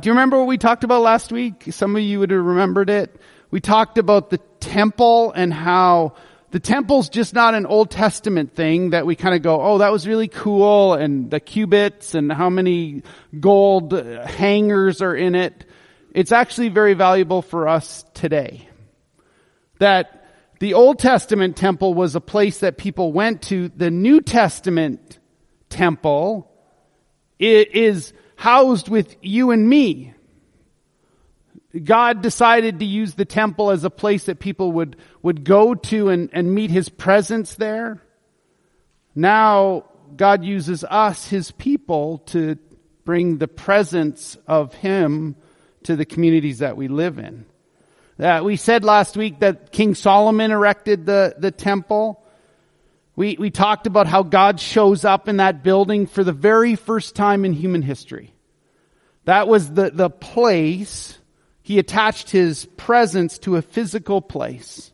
do you remember what we talked about last week? Some of you would have remembered it. We talked about the temple and how the temple's just not an Old Testament thing that we kind of go, oh, that was really cool, and the cubits and how many gold hangers are in it. It's actually very valuable for us today. That the Old Testament temple was a place that people went to. The New Testament temple is housed with you and me. God decided to use the temple as a place that people would, would go to and, and meet His presence there. Now, God uses us, His people, to bring the presence of Him to the communities that we live in. Uh, we said last week that King Solomon erected the, the temple. We, we talked about how God shows up in that building for the very first time in human history. That was the, the place he attached his presence to a physical place.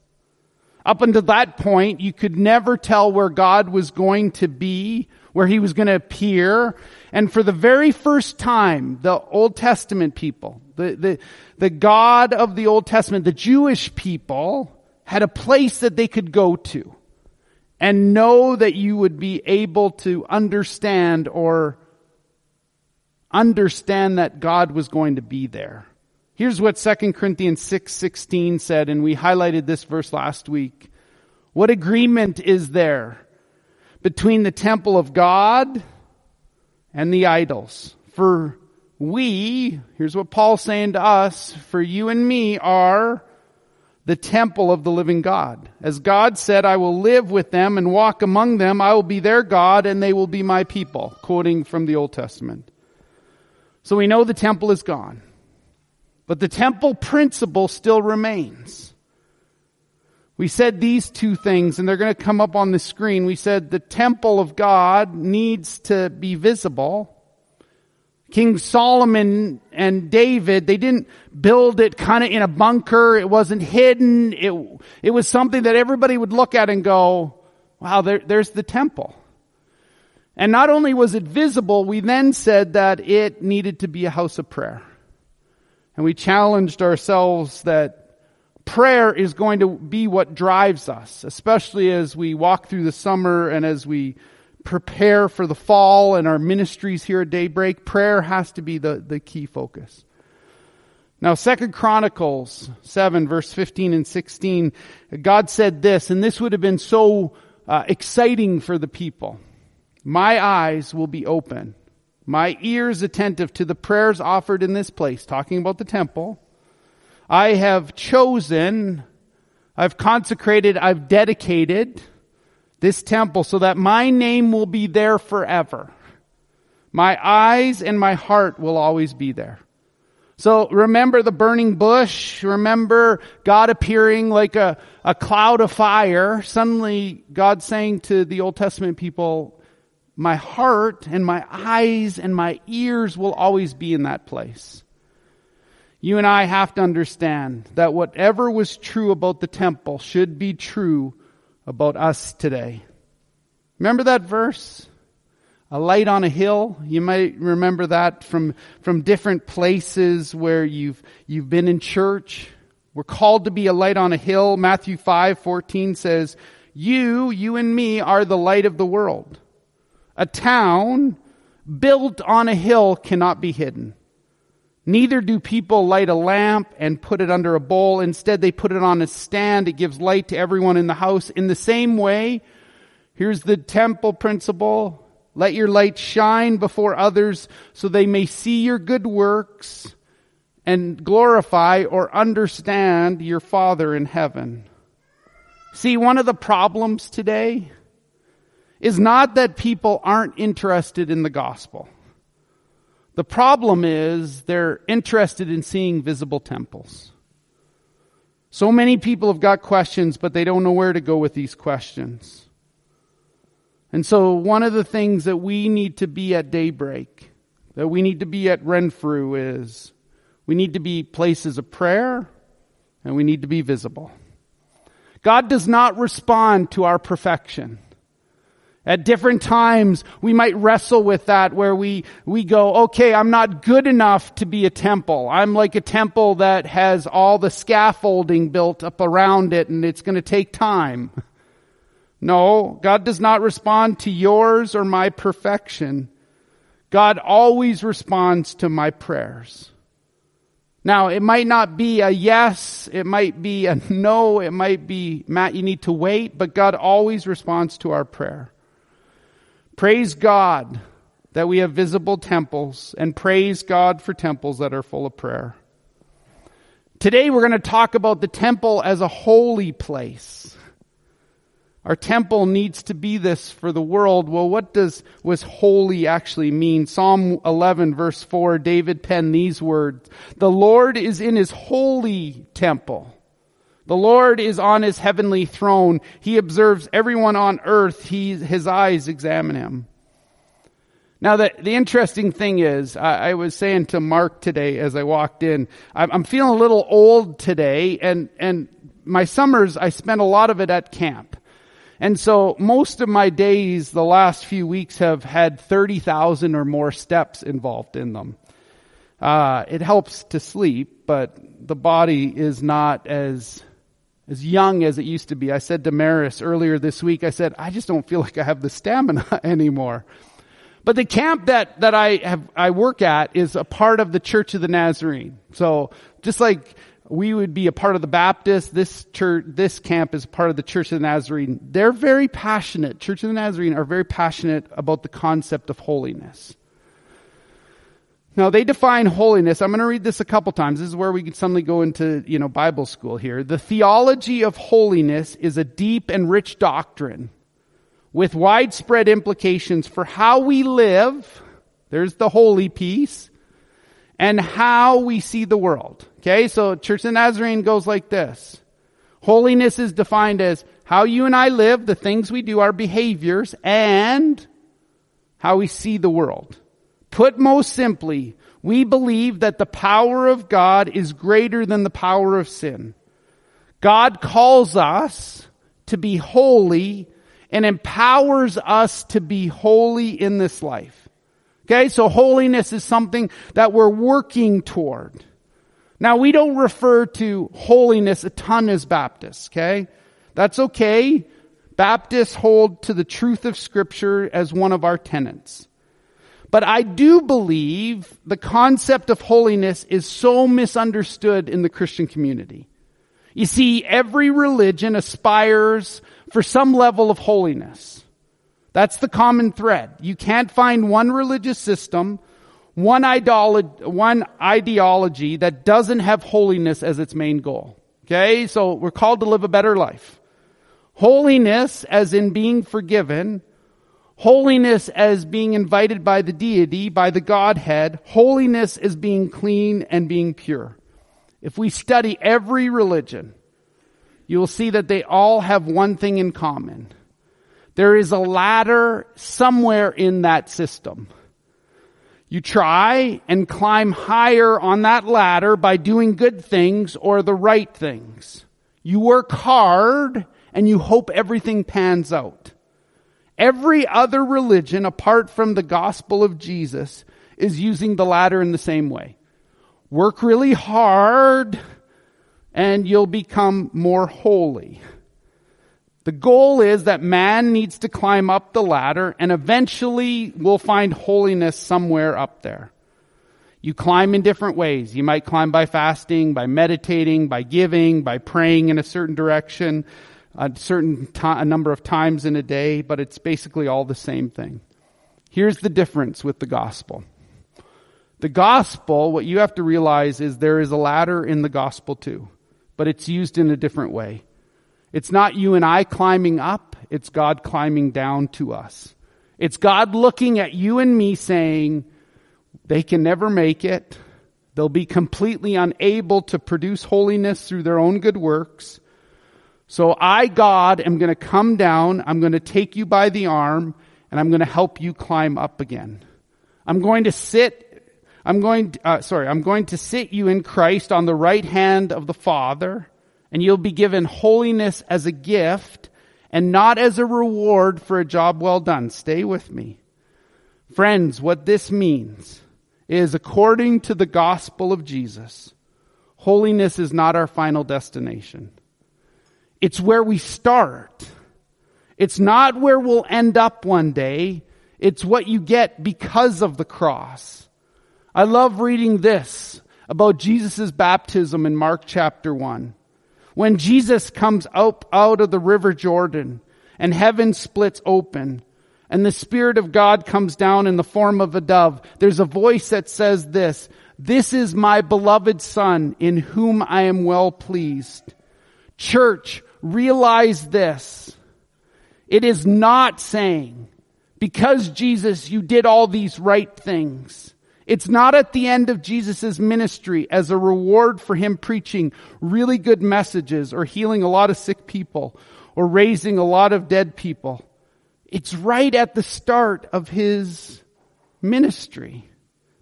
Up until that point, you could never tell where God was going to be, where he was going to appear. And for the very first time, the Old Testament people, the, the, the God of the Old Testament, the Jewish people, had a place that they could go to and know that you would be able to understand or understand that God was going to be there. Here's what 2 Corinthians 6, 16 said, and we highlighted this verse last week. What agreement is there between the temple of God and the idols? For we, here's what Paul's saying to us, for you and me are the temple of the living God. As God said, I will live with them and walk among them. I will be their God and they will be my people. Quoting from the Old Testament. So we know the temple is gone. But the temple principle still remains. We said these two things, and they're going to come up on the screen. We said the temple of God needs to be visible. King Solomon and David, they didn't build it kind of in a bunker. It wasn't hidden. It, it was something that everybody would look at and go, wow, there, there's the temple. And not only was it visible, we then said that it needed to be a house of prayer. And we challenged ourselves that prayer is going to be what drives us, especially as we walk through the summer and as we prepare for the fall and our ministries here at Daybreak. Prayer has to be the, the key focus. Now, Second Chronicles 7 verse 15 and 16, God said this, and this would have been so uh, exciting for the people. My eyes will be open my ears attentive to the prayers offered in this place, talking about the temple. I have chosen, I've consecrated, I've dedicated this temple so that my name will be there forever. My eyes and my heart will always be there. So remember the burning bush. Remember God appearing like a, a cloud of fire. Suddenly God saying to the Old Testament people, my heart and my eyes and my ears will always be in that place. You and I have to understand that whatever was true about the temple should be true about us today. Remember that verse? A light on a hill. You might remember that from, from different places where you've, you've been in church. We're called to be a light on a hill. Matthew 5, 14 says, you, you and me are the light of the world. A town built on a hill cannot be hidden. Neither do people light a lamp and put it under a bowl. Instead, they put it on a stand. It gives light to everyone in the house. In the same way, here's the temple principle. Let your light shine before others so they may see your good works and glorify or understand your Father in heaven. See, one of the problems today is not that people aren't interested in the gospel. The problem is they're interested in seeing visible temples. So many people have got questions, but they don't know where to go with these questions. And so one of the things that we need to be at daybreak, that we need to be at Renfrew is we need to be places of prayer and we need to be visible. God does not respond to our perfection. At different times, we might wrestle with that where we, we go, okay, I'm not good enough to be a temple. I'm like a temple that has all the scaffolding built up around it and it's going to take time. No, God does not respond to yours or my perfection. God always responds to my prayers. Now, it might not be a yes, it might be a no, it might be, Matt, you need to wait, but God always responds to our prayer. Praise God that we have visible temples, and praise God for temples that are full of prayer. Today we're going to talk about the temple as a holy place. Our temple needs to be this for the world. Well, what does was holy actually mean? Psalm 11 verse 4, David penned these words. The Lord is in his holy temple. The Lord is on his heavenly throne. He observes everyone on earth. He, his eyes examine him. Now, the, the interesting thing is, I, I was saying to Mark today as I walked in, I'm, I'm feeling a little old today, and, and my summers, I spent a lot of it at camp. And so most of my days the last few weeks have had 30,000 or more steps involved in them. Uh, it helps to sleep, but the body is not as, as young as it used to be. I said to Maris earlier this week, I said, I just don't feel like I have the stamina anymore. But the camp that, that I have, I work at is a part of the Church of the Nazarene. So just like we would be a part of the Baptist. This church, this camp is part of the Church of the Nazarene. They're very passionate. Church of the Nazarene are very passionate about the concept of holiness. Now they define holiness. I'm going to read this a couple times. This is where we can suddenly go into, you know, Bible school here. The theology of holiness is a deep and rich doctrine with widespread implications for how we live. There's the holy piece and how we see the world. Okay, so Church of Nazarene goes like this. Holiness is defined as how you and I live, the things we do, our behaviors, and how we see the world. Put most simply, we believe that the power of God is greater than the power of sin. God calls us to be holy and empowers us to be holy in this life. Okay, so holiness is something that we're working toward. Now we don't refer to holiness a ton as Baptists, okay? That's okay. Baptists hold to the truth of scripture as one of our tenets. But I do believe the concept of holiness is so misunderstood in the Christian community. You see, every religion aspires for some level of holiness. That's the common thread. You can't find one religious system one, ideolo- one ideology that doesn't have holiness as its main goal. Okay, so we're called to live a better life. Holiness as in being forgiven. Holiness as being invited by the deity, by the Godhead. Holiness as being clean and being pure. If we study every religion, you will see that they all have one thing in common. There is a ladder somewhere in that system. You try and climb higher on that ladder by doing good things or the right things. You work hard and you hope everything pans out. Every other religion apart from the gospel of Jesus is using the ladder in the same way. Work really hard and you'll become more holy. The goal is that man needs to climb up the ladder and eventually we'll find holiness somewhere up there. You climb in different ways. You might climb by fasting, by meditating, by giving, by praying in a certain direction, a certain a number of times in a day, but it's basically all the same thing. Here's the difference with the gospel. The gospel, what you have to realize is there is a ladder in the gospel too, but it's used in a different way. It's not you and I climbing up, it's God climbing down to us. It's God looking at you and me saying, they can never make it. They'll be completely unable to produce holiness through their own good works. So I, God, am going to come down. I'm going to take you by the arm and I'm going to help you climb up again. I'm going to sit I'm going, uh, sorry, I'm going to sit you in Christ on the right hand of the Father and you'll be given holiness as a gift and not as a reward for a job well done. Stay with me. Friends, what this means is according to the gospel of Jesus, holiness is not our final destination. It's where we start. It's not where we'll end up one day. It's what you get because of the cross. I love reading this about Jesus' baptism in Mark chapter 1. When Jesus comes out, out of the river Jordan and heaven splits open and the Spirit of God comes down in the form of a dove, there's a voice that says this, this is my beloved son in whom I am well pleased. Church, realize this. It is not saying, because Jesus, you did all these right things. It's not at the end of Jesus' ministry as a reward for him preaching really good messages or healing a lot of sick people or raising a lot of dead people. It's right at the start of his ministry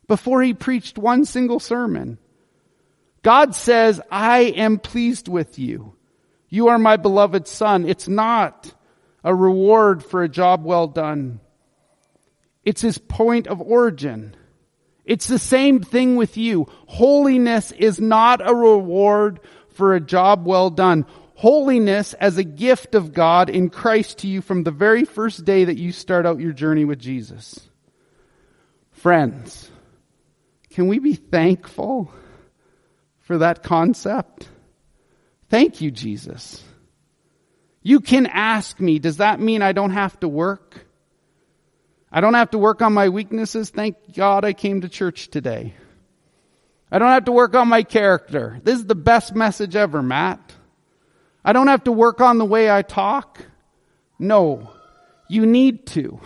before he preached one single sermon. God says, I am pleased with you. You are my beloved son. It's not a reward for a job well done. It's his point of origin. It's the same thing with you. Holiness is not a reward for a job well done. Holiness as a gift of God in Christ to you from the very first day that you start out your journey with Jesus. Friends, can we be thankful for that concept? Thank you, Jesus. You can ask me, does that mean I don't have to work? I don't have to work on my weaknesses. Thank God I came to church today. I don't have to work on my character. This is the best message ever, Matt. I don't have to work on the way I talk. No, you need to.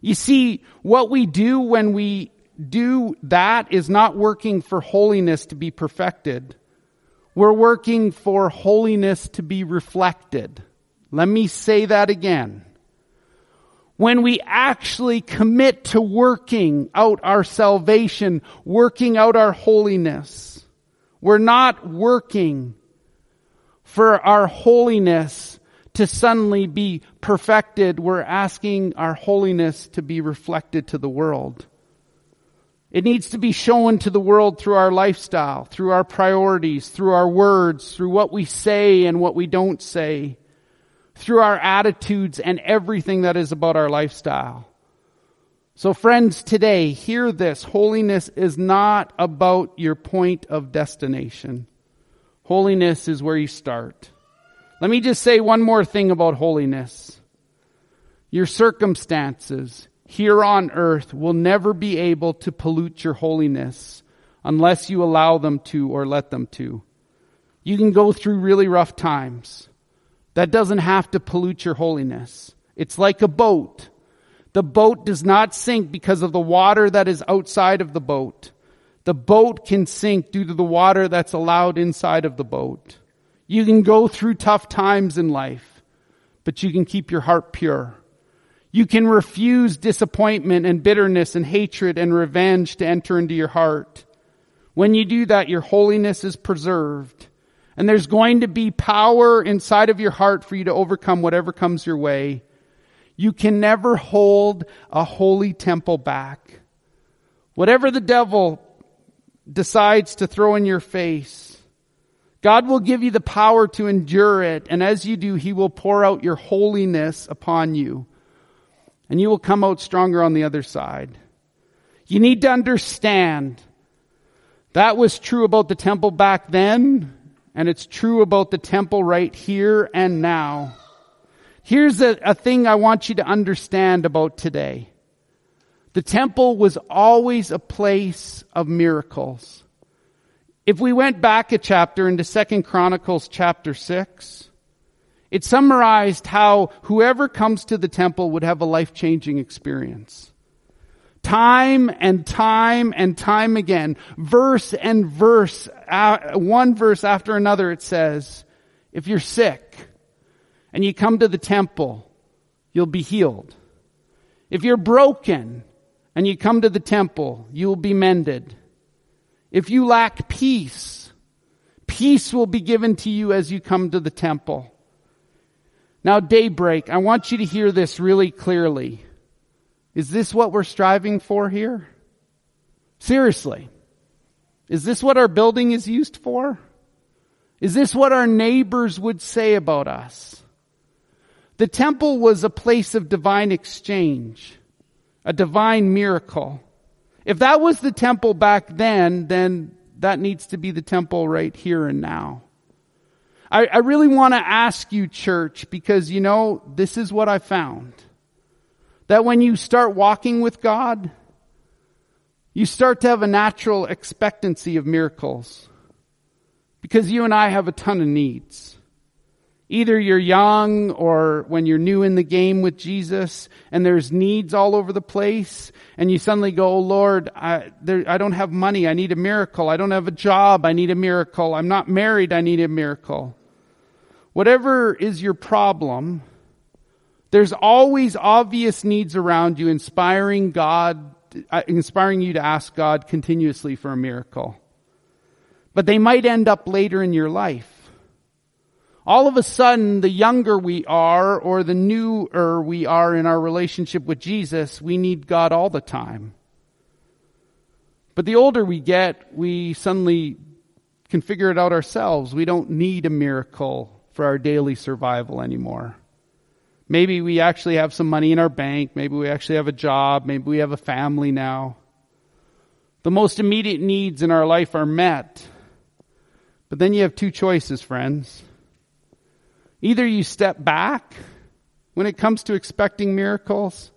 You see, what we do when we do that is not working for holiness to be perfected. We're working for holiness to be reflected. Let me say that again. When we actually commit to working out our salvation, working out our holiness, we're not working for our holiness to suddenly be perfected. We're asking our holiness to be reflected to the world. It needs to be shown to the world through our lifestyle, through our priorities, through our words, through what we say and what we don't say, through our attitudes and everything that is about our lifestyle. So friends, today, hear this. Holiness is not about your point of destination. Holiness is where you start. Let me just say one more thing about holiness. Your circumstances, here on earth will never be able to pollute your holiness unless you allow them to or let them to. You can go through really rough times. That doesn't have to pollute your holiness. It's like a boat. The boat does not sink because of the water that is outside of the boat. The boat can sink due to the water that's allowed inside of the boat. You can go through tough times in life, but you can keep your heart pure. You can refuse disappointment and bitterness and hatred and revenge to enter into your heart. When you do that, your holiness is preserved. And there's going to be power inside of your heart for you to overcome whatever comes your way. You can never hold a holy temple back. Whatever the devil decides to throw in your face, God will give you the power to endure it. And as you do, He will pour out your holiness upon you and you will come out stronger on the other side. You need to understand that was true about the temple back then, and it's true about the temple right here and now. Here's a, a thing I want you to understand about today. The temple was always a place of miracles. If we went back a chapter into Second Chronicles chapter 6, it summarized how whoever comes to the temple would have a life changing experience. Time and time and time again, verse and verse, one verse after another, it says, if you're sick and you come to the temple, you'll be healed. If you're broken and you come to the temple, you'll be mended. If you lack peace, peace will be given to you as you come to the temple. Now, daybreak, I want you to hear this really clearly. Is this what we're striving for here? Seriously. Is this what our building is used for? Is this what our neighbors would say about us? The temple was a place of divine exchange, a divine miracle. If that was the temple back then, then that needs to be the temple right here and now. I, I really want to ask you, church, because you know, this is what I found. That when you start walking with God, you start to have a natural expectancy of miracles. Because you and I have a ton of needs. Either you're young or when you're new in the game with Jesus and there's needs all over the place and you suddenly go, oh Lord, I, there, I don't have money. I need a miracle. I don't have a job. I need a miracle. I'm not married. I need a miracle. Whatever is your problem, there's always obvious needs around you inspiring God, uh, inspiring you to ask God continuously for a miracle. But they might end up later in your life. All of a sudden, the younger we are or the newer we are in our relationship with Jesus, we need God all the time. But the older we get, we suddenly can figure it out ourselves. We don't need a miracle for our daily survival anymore. Maybe we actually have some money in our bank. Maybe we actually have a job. Maybe we have a family now. The most immediate needs in our life are met. But then you have two choices, friends. Either you step back when it comes to expecting miracles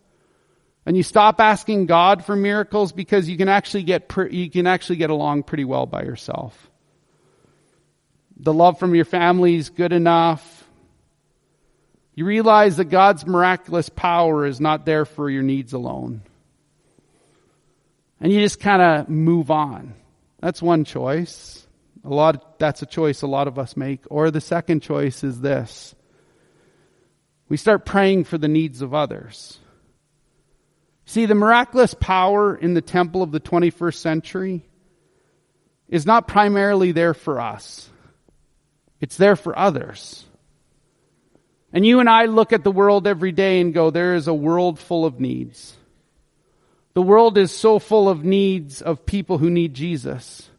and you stop asking God for miracles because you can actually get, you can actually get along pretty well by yourself the love from your family is good enough. You realize that God's miraculous power is not there for your needs alone. And you just kind of move on. That's one choice. A lot, of, that's a choice a lot of us make. Or the second choice is this. We start praying for the needs of others. See, the miraculous power in the temple of the 21st century is not primarily there for us. It's there for others. And you and I look at the world every day and go, there is a world full of needs. The world is so full of needs of people who need Jesus.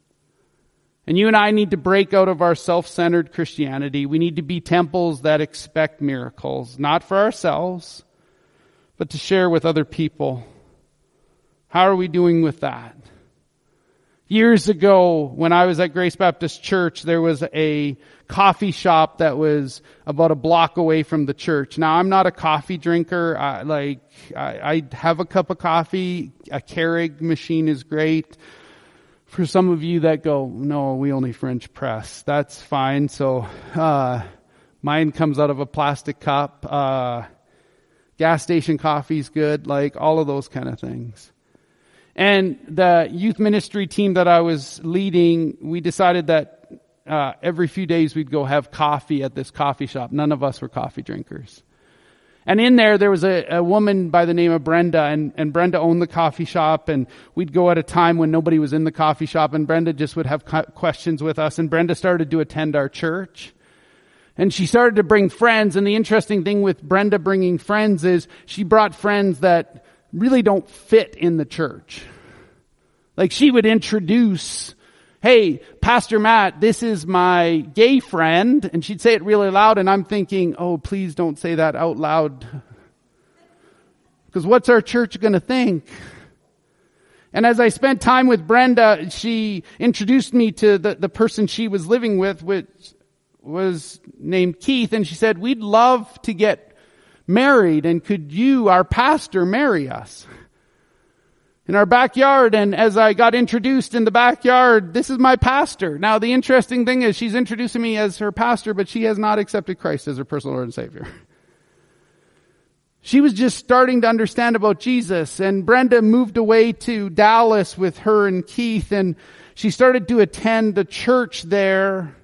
And you and I need to break out of our self-centered Christianity. We need to be temples that expect miracles, not for ourselves, but to share with other people. How are we doing with that? Years ago, when I was at Grace Baptist Church, there was a coffee shop that was about a block away from the church. Now, I'm not a coffee drinker. I, like, I, I have a cup of coffee. A Keurig machine is great. For some of you that go, no, we only French press. That's fine. So, uh, mine comes out of a plastic cup. Uh, gas station coffee's good. Like, all of those kind of things. And the youth ministry team that I was leading, we decided that uh, every few days we'd go have coffee at this coffee shop. None of us were coffee drinkers. And in there, there was a, a woman by the name of Brenda, and, and Brenda owned the coffee shop, and we'd go at a time when nobody was in the coffee shop, and Brenda just would have questions with us, and Brenda started to attend our church. And she started to bring friends, and the interesting thing with Brenda bringing friends is she brought friends that really don't fit in the church. Like she would introduce, hey, Pastor Matt, this is my gay friend. And she'd say it really loud and I'm thinking, oh, please don't say that out loud. Because what's our church going to think? And as I spent time with Brenda, she introduced me to the, the person she was living with, which was named Keith. And she said, we'd love to get married and could you, our pastor, marry us? In our backyard and as I got introduced in the backyard, this is my pastor. Now the interesting thing is she's introducing me as her pastor, but she has not accepted Christ as her personal Lord and Savior. She was just starting to understand about Jesus and Brenda moved away to Dallas with her and Keith and she started to attend the church there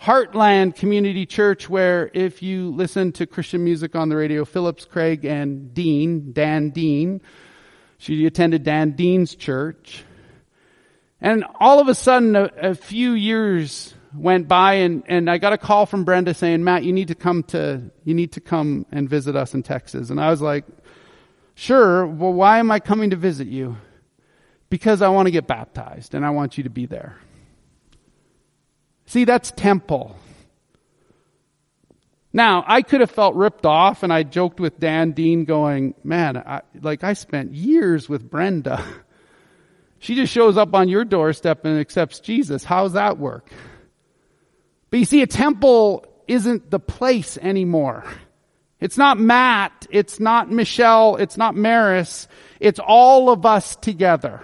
Heartland Community Church, where if you listen to Christian music on the radio, Phillips, Craig, and Dean, Dan Dean, she attended Dan Dean's church. And all of a sudden, a, a few years went by and, and I got a call from Brenda saying, Matt, you need to come to, you need to come and visit us in Texas. And I was like, sure. Well, why am I coming to visit you? Because I want to get baptized and I want you to be there. See, that's temple. Now, I could have felt ripped off and I joked with Dan Dean going, man, I, like I spent years with Brenda. She just shows up on your doorstep and accepts Jesus. How's that work? But you see, a temple isn't the place anymore. It's not Matt. It's not Michelle. It's not Maris. It's all of us together.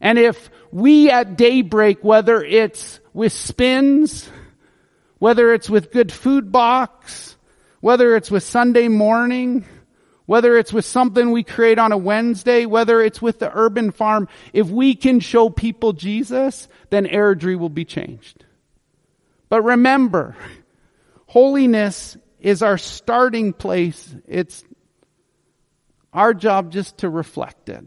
And if we at daybreak, whether it's with spins, whether it's with good food box, whether it's with Sunday morning, whether it's with something we create on a Wednesday, whether it's with the urban farm, if we can show people Jesus, then Airdrie will be changed. But remember, holiness is our starting place. It's our job just to reflect it.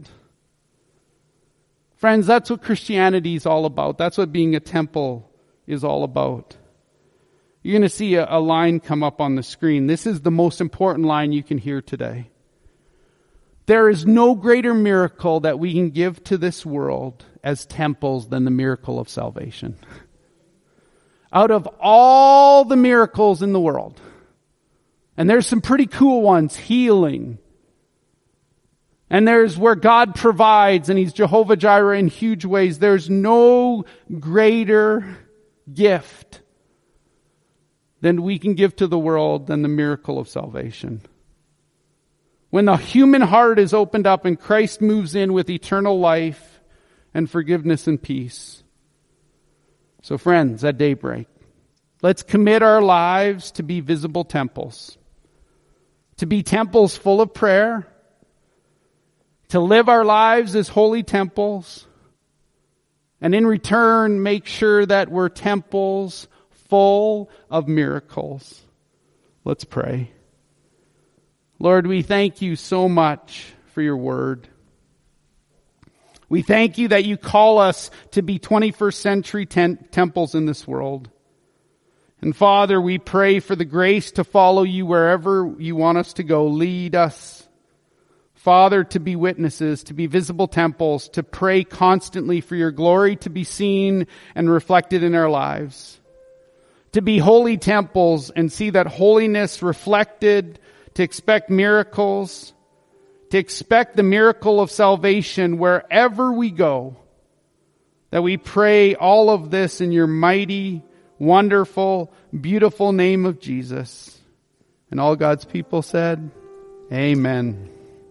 Friends, that's what Christianity is all about. That's what being a temple is all about. You're going to see a, a, line come up on the screen. This is the most important line you can hear today. There is no greater miracle that we can give to this world as temples than the miracle of salvation. Out of all the miracles in the world, and there's some pretty cool ones, healing, and there's where God provides and He's Jehovah Jireh in huge ways. There's no greater gift than we can give to the world than the miracle of salvation. When the human heart is opened up and Christ moves in with eternal life and forgiveness and peace. So friends, at daybreak, let's commit our lives to be visible temples. To be temples full of prayer. To live our lives as holy temples. And in return, make sure that we're temples full of miracles. Let's pray. Lord, we thank you so much for your word. We thank you that you call us to be 21st century temples in this world. And Father, we pray for the grace to follow you wherever you want us to go. Lead us. Father, to be witnesses, to be visible temples, to pray constantly for your glory to be seen and reflected in our lives to be holy temples and see that holiness reflected, to expect miracles, to expect the miracle of salvation wherever we go. That we pray all of this in your mighty, wonderful, beautiful name of Jesus. And all God's people said, Amen.